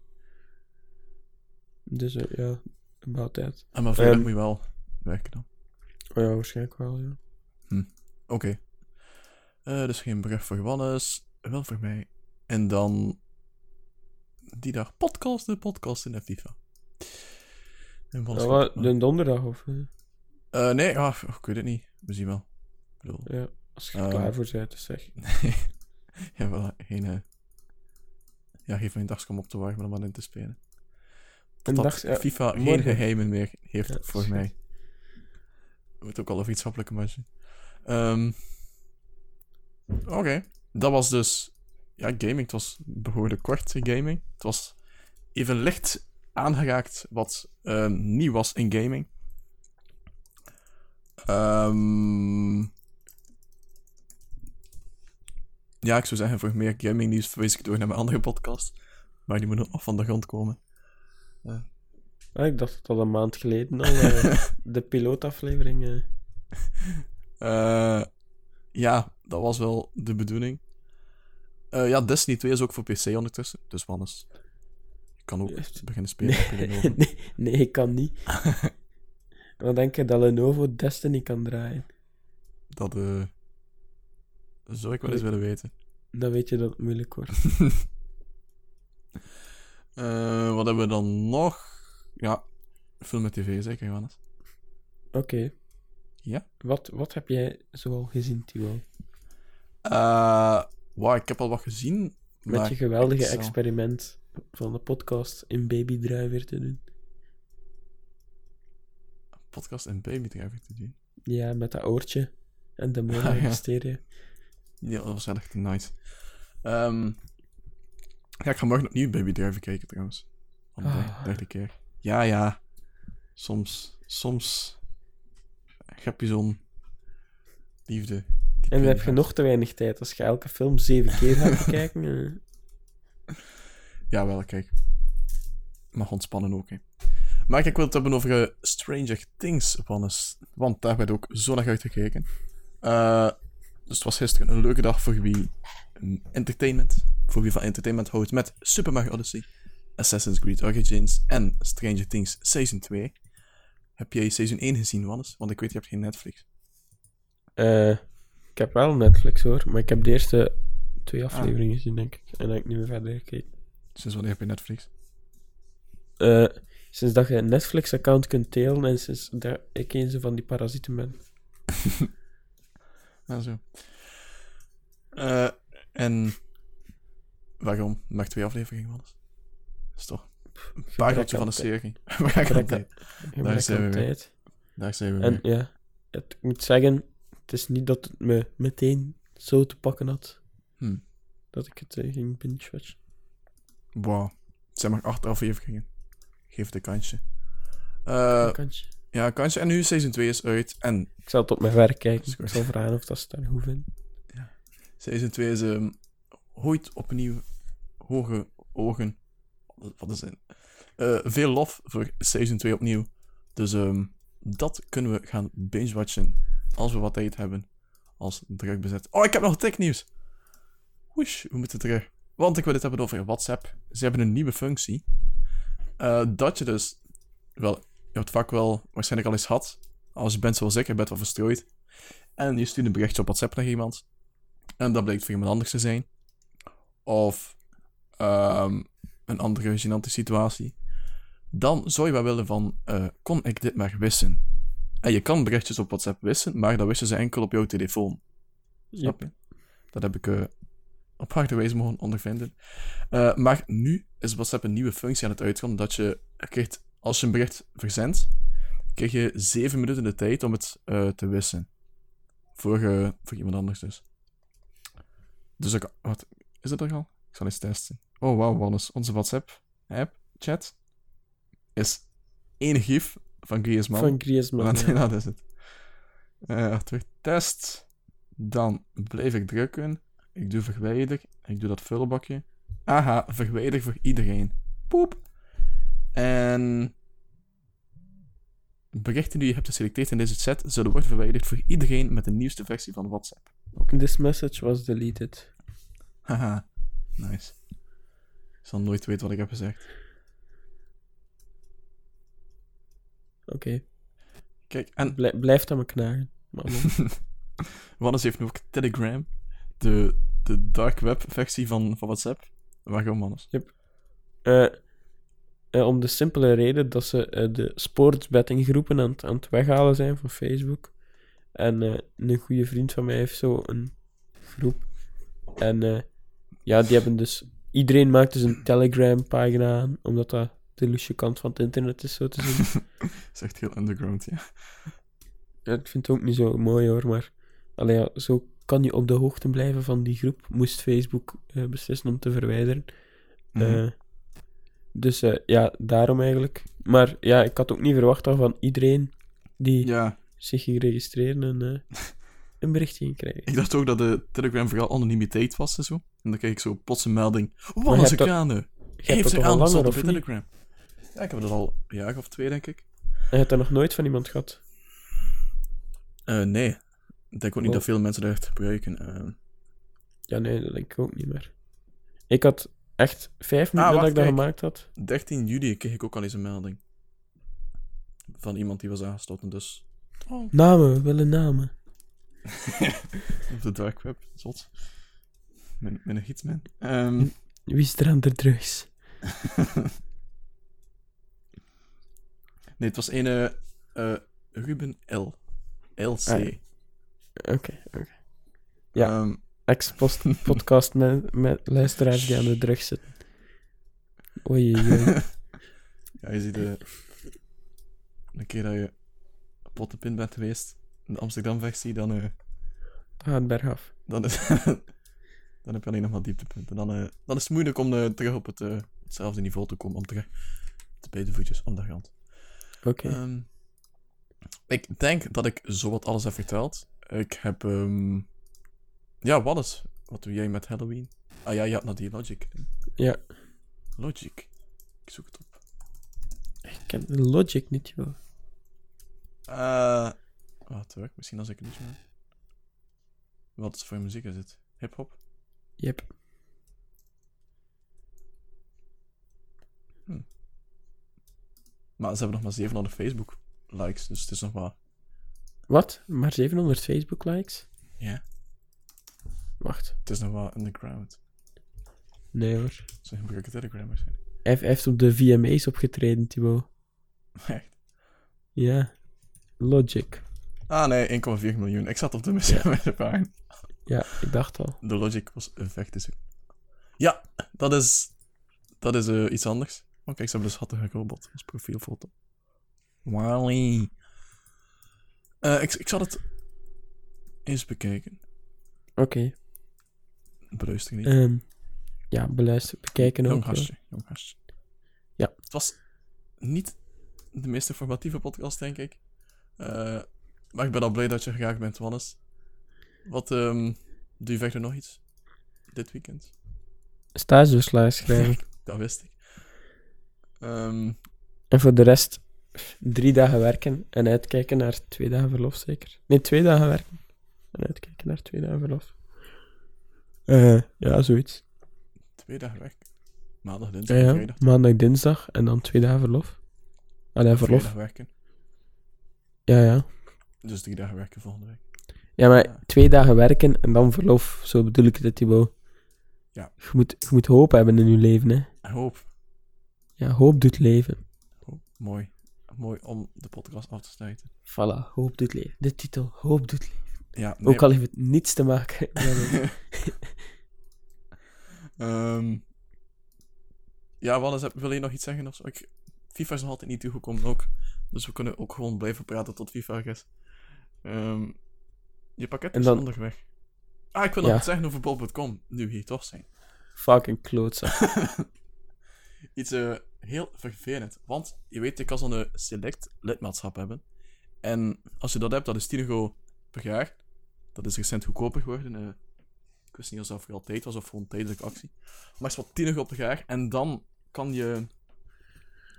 Dus eh, ja, about tijd. En maar vrijdag ehm, moet je wel werken dan. Oh ja, waarschijnlijk wel, ja. Oké. Eh, dus geen brug voor Wannes, wel voor mij. En dan die dag podcasten, podcasten en FIFA. En Ja, wat, de donderdag of... eh, nee, ah, ik weet het niet. We zien wel. Ik bedoel, ja, als je er klaar voor bent, zeg. ja, wel, geen... ja, geef mij een op te warmen om aan in te spelen. Een Dat dag, ja, FIFA geen geheimen meer heeft Ja, voor goed. mij. We moeten ook al over iets schappelijke matchen. Ehm, Oké, dat was dus... Ja, gaming. Het was behoorlijk kort, gaming. Het was even licht aangeraakt wat ehm, nieuw was in gaming. Ehm, ja, ik zou zeggen, voor meer gaming nieuws verwijs ik door naar mijn andere podcast. Maar die moeten nog van de grond komen. Ah, ik dacht dat dat een maand geleden al eh, de pilootaflevering... Eh, ja, dat was wel de bedoeling. Ja, Destiny 2 is ook voor PC ondertussen. Dus Wannes, je kan ook beginnen spelen op nee, nee, ik kan niet. Wat denk je dat Lenovo Destiny kan draaien? Dat eh, zou ik wel eens willen weten. Dan weet je dat het moeilijk wordt. Eh, wat hebben we dan nog? Ja, film met tv zeker, Johannes. Oké. Ja? Wat, wat heb jij zoal gezien, Timo? Eh wow, ik heb al wat gezien. Met je geweldige experiment van de podcast in babydriver te doen. Podcast en babydriver te doen. Ja, met dat oortje en de Ah, ja. Ja, dat was echt nice. Ehm, ja, ik ga morgen opnieuw Baby Driver kijken trouwens. Van de Ah. derde keer. Ja, ja. Soms, soms heb je zo'n liefde. En dan heb je nog te weinig tijd. Als je elke film zeven keer gaat bekijken. eh. Ja, wel, kijk. Mag ontspannen ook, hè. Maar ik wil het hebben over eh, Stranger Things, Wannes. Want daar werd ook zo naar uitgekeken. Eh, dus het was gisteren een leuke dag voor wie entertainment, voor wie van entertainment houdt met Super Mario Odyssey, Assassin's Creed Origins en Stranger Things Season 2. Heb jij Season 1 gezien, Wannes? Want ik weet, je hebt geen Netflix. Eh, ik heb wel Netflix hoor, maar ik heb de eerste twee Ah. afleveringen gezien, denk ik. En dan heb ik niet meer verder gekeken. Sinds wanneer heb je Netflix? Eh, sinds dat je een Netflix-account kunt delen en sinds dat ik een van die parasieten ben. Ja, zo. Eh, en waarom? Maar twee afleveringen, Wannes? Dat is toch een pareltje van de serie. Gebrek Daar zijn we tijd. Daar zijn we En ja, het, ik moet zeggen, het is niet dat het me meteen zo te pakken had Hm. dat ik het eh, ging binge-watchen. Wow. Het zijn maar acht afleveringen. Geef een kansje. Eh, Een kantje. Ja, kansje. En nu Season 2 is uit. En Ik zal het op mijn werk kijken. Ik zal vragen of dat ze daar goed vinden. Season 2 is ehm ooit opnieuw hoge ogen. Wat is het? Eh, veel lof voor Season 2 opnieuw. Dus ehm, dat kunnen we gaan binge-watchen als we wat tijd hebben. Als druk bezet. Oh, ik heb nog technieuws. Woesh, we moeten terug. Want ik wil het hebben over WhatsApp. Ze hebben een nieuwe functie. eh, dat je dus... Wel, je hebt vaak wel waarschijnlijk al eens gehad. Als je bent zoals ik, je bent wel verstrooid. En je stuurt een berichtje op WhatsApp naar iemand. En dat blijkt voor iemand anders te zijn. Of ehm, een andere gênante situatie. Dan zou je wel willen van, eh, kon ik dit maar wissen? En je kan berichtjes op WhatsApp wissen, maar dan wissen ze enkel op jouw telefoon. Snap je? Dat heb ik eh, op harde wijze mogen ondervinden. Eh, maar nu is WhatsApp een nieuwe functie aan het uitkomen dat je krijgt, als je een bericht verzendt, krijg je zeven minuten de tijd om het eh, te wissen. Voor, eh, voor iemand anders dus. Dus ik... Wat? Is het er al? Ik zal eens testen. Oh, wauw, Wannes. Onze WhatsApp-app, chat, is één gif van Griezmann. Van Griezmann. Want, ja. dat is het. Eh terug test. Dan blijf ik drukken. Ik doe verwijder. Ik doe dat vulbakje. Aha, verwijder voor iedereen. Poep. En... Berichten die je hebt geselecteerd in deze chat zullen worden verwijderd voor iedereen met de nieuwste versie van WhatsApp. This message was deleted. Haha, nice. Ik zal nooit weten wat ik heb gezegd. Oké. Kijk, en Blij- blijft aan me knagen. Maar man. Wannes heeft nu ook Telegram, de, de dark web versie van, van WhatsApp. Waarom, Wannes? Eh, eh, om de simpele reden dat ze eh, de sportsbettinggroepen aan, het- aan het weghalen zijn van Facebook. En eh, een goede vriend van mij heeft zo een groep. En ja, die hebben dus... Iedereen maakt dus een Telegram-pagina aan, omdat dat de loesje kant van het internet is, zo te zien. Dat is echt heel underground, ja. Ja, ik vind het ook niet zo mooi hoor, maar allee, ja, zo kan je op de hoogte blijven van die groep, moest Facebook beslissen om te verwijderen. Eh, dus eh, ja, daarom eigenlijk. Maar ja, ik had ook niet verwacht dat van iedereen die ja, zich ging registreren en eh, een berichtje ging krijgen. ik dacht ook dat de Telegram vooral anonimiteit was en zo. En dan kreeg ik zo plots een melding. Krane Je hebt heeft zich al langer, aangesteld op niet? Telegram. Ja, ik heb dat al een jaar of twee, denk ik. En je hebt dat nog nooit van iemand gehad. Eh, nee. Ik denk ook niet Oh. dat veel mensen dat echt gebruiken. Ja, nee, dat denk ik ook niet meer. Ik had echt vijf minuten Ah, dat ik dat kijk. gemaakt had. 13 juli kreeg ik ook al eens een melding. Van iemand die was aangesloten, dus... Oh. Namen, we willen namen. Op de dark web, zot. Met, met een hitman. Ehm Wie is er aan de drugs? nee, het was een eh, Ruben L. LC. Ah, ja. Oké, oké. Ja. Ehm, Ex-podcast met, met luisteraars die aan de drugs zitten. Oei, oei, ja, je ziet de... Een keer dat je pot op in bent geweest, in de Amsterdam-versie, dan, eh, Ga het bergaf. dan, is, dan heb je alleen nog maar dieptepunten. Dan, eh, dan is het moeilijk om eh, terug op het, eh, hetzelfde niveau te komen, om terug de beide voetjes om de grond. Oké. Ehm, ik denk dat ik zowat alles heb verteld. Ik heb... ehm, Ja, wat is? Wat doe jij met Halloween? Ah ja, je had naar die Logic. Ja. Logic. Ik zoek het op. Ik de logic niet, joh. Eh... Wat hoor, misschien als ik het niet meer. Wat is voor muziek is het? Hip-hop? Yep. Maar ze hebben nog maar 700 Facebook-likes, dus het is nog maar... Wat? Maar 700 Facebook-likes? Ja, Wacht. het is nog wel underground. Nee hoor. Ze gebruiken Telegram waarschijnlijk. Hij heeft- op de VMA's opgetreden, Thibaut. Echt? Ja. Logic. Ah nee, 1,4 miljoen. Ik zat op de missie pagina. Ja, ik dacht al. De Logic was een vecht Ja, dat is... Dat is eh, iets anders. Oh kijk, ze hebben dus Hattige Robot als profielfoto. Wally. Eh ik, ik zal het eens bekijken. Oké. Beluister niet. Ehm, ja, beluister, bekijken Jong ook. jong gastje. Ja. Het was niet de meest informatieve podcast, denk ik. Eh, maar ik ben al blij dat je graag bent, Wannes. Wat, ehm doe je verder nog iets? Dit weekend? Stageverslagen schrijven. Dat wist ik. Ehm, en voor de rest, drie dagen werken en uitkijken naar twee dagen verlof, zeker. Nee, twee dagen werken en uitkijken naar twee dagen verlof. Eh, ja, zoiets. twee dagen weg. Maandag, dinsdag, en ja. vrijdag. Maandag, dinsdag en dan twee dagen verlof. Allee, verlof. Vrijdag werken. Ja, ja. Dus drie dagen werken volgende week. Ja, maar Ja. twee dagen werken en dan verlof. Zo bedoel ik het, Thibaut. Ja. Je moet, je moet hoop hebben in je leven, hè. Hoop. Ja, hoop doet leven. hoop. Mooi. Mooi om de podcast af te sluiten. Voilà, hoop doet leven. De titel, hoop doet leven. Ja, nee, Ook al heeft het niets te maken met Ehm, ja, Wannes, heb- wil je nog iets zeggen of zo? Ik, FIFA is nog altijd niet toegekomen ook. Dus we kunnen ook gewoon blijven praten tot FIFA er is. Ehm, je pakket is dan- onderweg. Ah, ik wil nog Ja. iets zeggen over bol.com. Nu hier toch zijn. Fucking klootzak. Iets eh, heel vervelend. Want je weet, je kan zo'n select lidmaatschap hebben. En als je dat hebt, dat is 10 euro per jaar. Dat is recent goedkoper geworden. eh. ik wist niet of dat voor altijd was of voor een tijdelijke actie. Maar het is wat 10 euro per jaar. En dan kan je,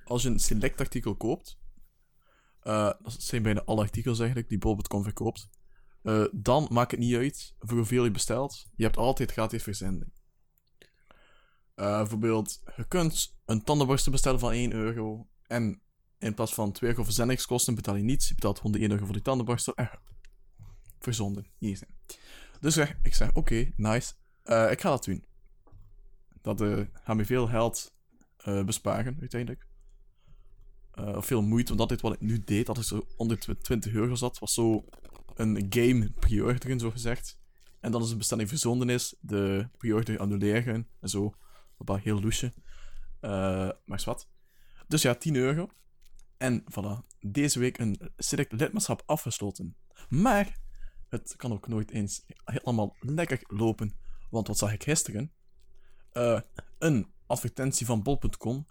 als je een select artikel koopt, eh, dat zijn bijna alle artikels eigenlijk die bol.com verkoopt, eh, dan maakt het niet uit voor hoeveel je bestelt. Je hebt altijd gratis verzending. Bijvoorbeeld, je kunt een tandenborstel bestellen van 1 euro. En in plaats van 2 euro verzendingskosten betaal je niets. Je betaalt gewoon de 1 euro voor die tandenborstel. En verzonden. Hier zijn. Dus ik zeg, oké, nice. Eh, ik ga dat doen. Dat eh, gaat me veel geld eh, besparen, uiteindelijk. Of veel moeite, want dat is wat ik nu deed. Dat is zo onder tw- 20 euro zat. was zo een game pre-orderen, zo gezegd. En dan als de bestelling verzonden is, de pre-order annuleren en zo. Wat heel loesje. Maar is wat. Dus ja, 10 euro. En voilà, deze week een select lidmaatschap afgesloten. Maar het kan ook nooit eens helemaal lekker lopen. Want wat zag ik gisteren? Eh, een advertentie van bol.com.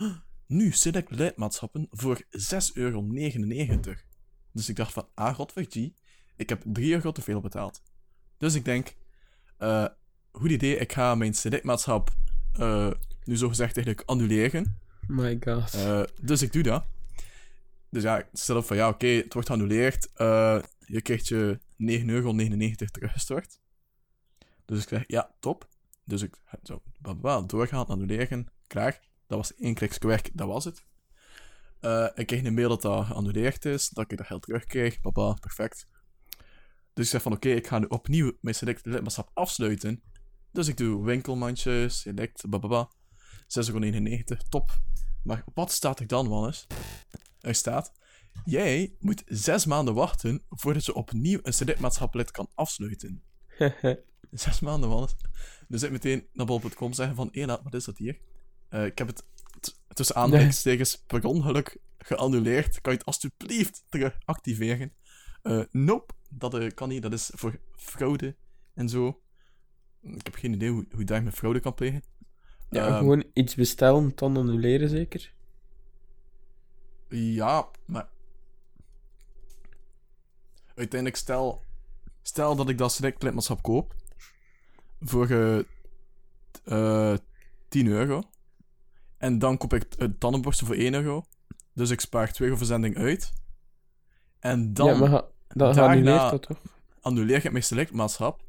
Nu select lidmaatschappen voor 6,99 euro. Dus ik dacht van, ah, god G. Ik heb 3 euro te veel betaald. Dus ik denk, eh, goed idee, ik ga mijn selectmaatschap eh nu zogezegd eigenlijk annuleren. My god. Dus ik doe dat. Dus ja, ik stel op van ja, oké, het wordt geannuleerd. Je krijgt je 9,99 euro teruggestort. Dus ik zeg ja, top. Dus ik zo, doorgaan, annuleren, klaar. Dat was één klikje werk, dat was het. Eh, ik kreeg een mail dat dat geannuleerd is, dat ik dat geld terugkreeg, baba, perfect. Dus ik zeg van oké, ik ga nu opnieuw mijn select lidmaatschap afsluiten. Dus ik doe winkelmandje, select, bababa. 6,99 euro, top. Maar wat staat er dan, Wannes? Er staat... Jij moet zes maanden wachten voordat je opnieuw een CD-maatschap lid kan afsluiten. Zes maanden, man. Dus ik meteen naar bol.com zeggen van, hé, wat is dat hier? Eh, ik heb het tussen aanhalingstekens per ongeluk geannuleerd. Kan je het alsjeblieft terug activeren? Eh, nope, dat eh, kan niet. Dat is voor fraude en zo. Ik heb geen idee hoe, hoe je daar met fraude kan plegen. Ja, Ehm, gewoon iets bestellen, dan annuleren zeker. Ja, maar... Uiteindelijk, stel... Stel dat ik dat select lidmaatschap koop. Voor eh eh 10 euro. En dan koop ik het tandenborstel voor 1 euro. Dus ik spaar 2 euro verzending uit. En dan ja, maar dan annuleert dat toch? annuleer ik mijn select-maatschap.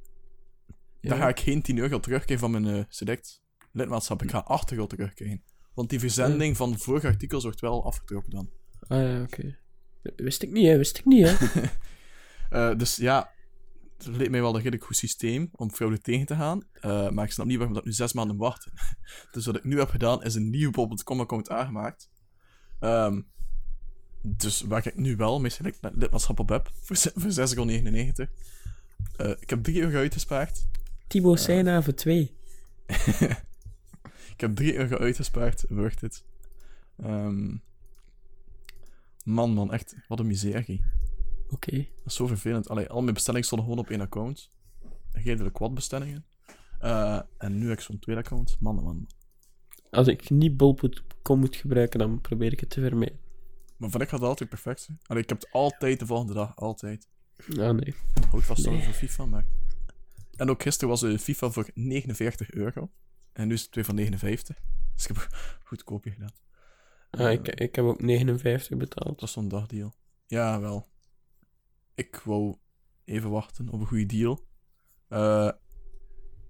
Dan Ja. ga ik geen 10 euro terugkrijgen van mijn eh, select-lidmaatschap. Ik ga 8 euro terugkrijgen. Want die verzending van vorige artikels wordt wel afgetrokken dan. Ah ja, oké. Wist ik niet, hè. Wist ik niet, hè. Eh, dus ja, het leek mij wel een redelijk goed systeem om fraude tegen te gaan. Eh, maar ik snap niet waarom dat nu zes maanden wachten. dus wat ik nu heb gedaan, is een nieuwe bol.com account aangemaakt. Ehm, dus waar ik nu wel select lidmaatschap op heb, voor, voor 6,99 euro. Eh, ik heb 3 euro uitgespaard. Thibaut Seinhaven 2. Ik heb 3 euro uitgespaard, worth it. Ehm, man, man, echt, wat een miserie. Oké. Dat is zo vervelend. Allee, al mijn bestellingen stonden gewoon op één account. Redelijk wat bestellingen. Eh, en nu heb ik zo'n tweede account. Man, man. Als ik niet bol.com moet gebruiken, dan probeer ik het te vermijden. Maar voor ik gaat het altijd perfect. Allee, ik heb het altijd de volgende dag. Altijd. Ah, nee. Houd vast Nee. voor FIFA, maar... En ook gisteren was de FIFA voor 49 euro. En nu is het weer van 59. Dus ik heb een goedkoopje gedaan. Ah, ik, ik heb ook 59 betaald. Dat was zo'n dagdeal. Ja, wel. Ik wou even wachten op een goede deal. Eh,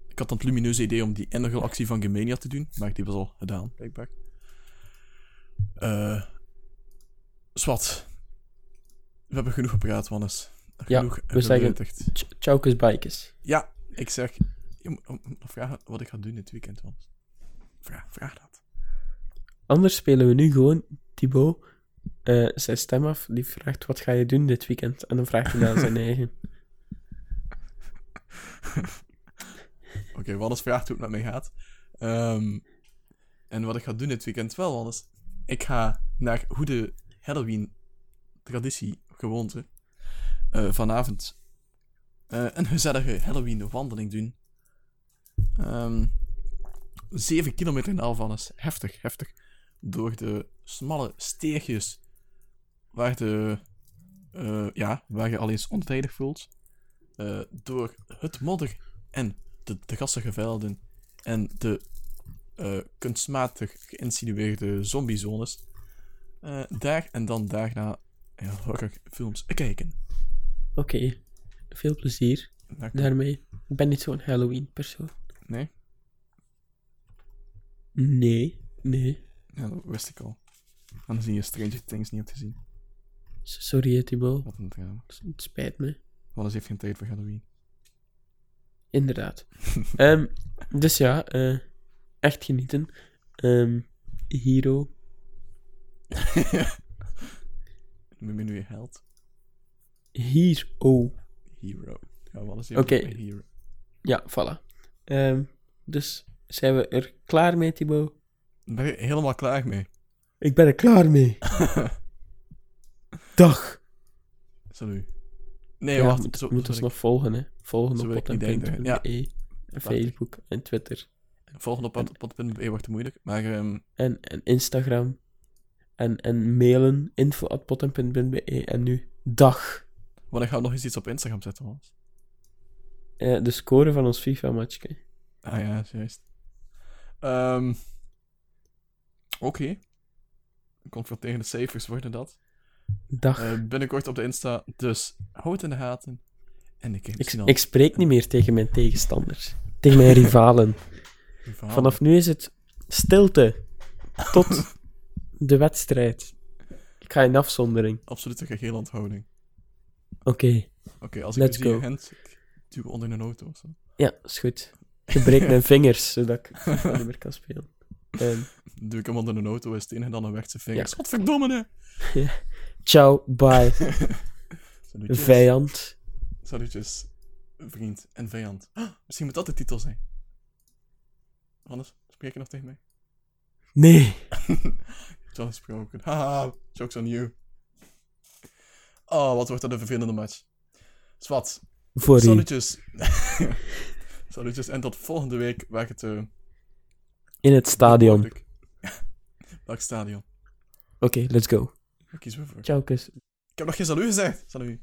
ik had dan het lumineuze idee om die inruilactie van Gemania te doen, maar die was al gedaan, blijkbaar. Eh Swat. We hebben genoeg gepraat, Wannes. Ja, Genoeg we zeggen- geleutigd. Ch- Tjaukes Bikes. Ja, ik zeg... Je moet vragen wat ik ga doen dit weekend, Wannes. Vraag, vraag dat. Anders spelen we nu gewoon Thibaut eh, zijn stem af. Die vraagt: Wat ga je doen dit weekend? En dan vraagt hij naar zijn eigen. Oké, Wannes vraagt hoe het met mij gaat. Ehm, en wat ik ga doen dit weekend wel, Wannes. Ik ga naar goede Halloween-traditie, gewoonte, eh, vanavond eh, een gezellige Halloween-wandeling doen. Ehm 7 kilometer in half, Wannes. Heftig, heftig. Door de smalle steegjes waar, de, eh, ja, waar je al eens onveilig voelt. Eh, door het modder en de, de gassige velden en de eh, kunstmatig geïnsinueerde zombiezones. Daar en dan daarna ja, horrorfilms kijken. Oké, veel plezier Daar- daarmee. Ik ben niet zo'n Halloween-persoon. Nee? Nee, nee. Ja, dat wist ik al. Aangezien je Stranger Things niet hebt gezien. Sorry, Thibaut. Wat een drama. Het spijt me. Wannes heeft geen tijd voor Halloween. Inderdaad. Ehm, dus ja, eh, echt genieten. Ehm Hero. Noem je nu je held? Hero. Hero. Ja, heeft een hero. Ja, voilà. Ehm, dus zijn we er klaar mee, Thibaut? Ben je helemaal klaar mee? Ik ben er klaar mee. Dag. Salut. Nee, ja, wacht. zo, moet zo ons nog volgen, hè. Volgen zo op ik ja. En Facebook en Twitter. ik- Volgende op pod.be wordt te moeilijk. Maar ehm, En, en Instagram. En, en mailen. info at pot.be. En nu dag. wanneer gaan we nog eens iets op Instagram zetten, Wannes? Eh, de score van ons FIFA-matchje. Ah ja, is juist. Ehm Oké. Confronterende cijfers worden dat. Dag. Eh, binnenkort op de Insta, dus houd in de gaten. En ik ik, ik spreek niet meer tegen mijn tegenstanders. Tegen mijn rivalen. Vanaf nu is het stilte. Tot de wedstrijd. Ik ga in afzondering. Absolute geheel onthouding. Oké. Oké, als ik Let's zie. Gent, ik duw onder een auto of zo. Ja, is goed. Ik breek mijn vingers, zodat ik niet meer kan spelen. Ehm, Dan doe ik hem onder een auto, is het enige dan een weg zijn vingers. Ja. Godverdomme, hè! Ciao, bye. Salutjes. Vijand. Salutjes, vriend en vijand. Ah, misschien moet dat de titel zijn. Anders, spreek je nog tegen mij? Nee. Zo gesproken. Haha, jokes on you. Oh, wat wordt dat een vervelende match. Swat, Voor salutjes. salutjes en tot volgende week waar het... eh, In het stadion. Oké, Welk stadion? let's go. Waar kiezen we voor? Ciao, kus. Ik heb nog geen salut gezegd. Salut.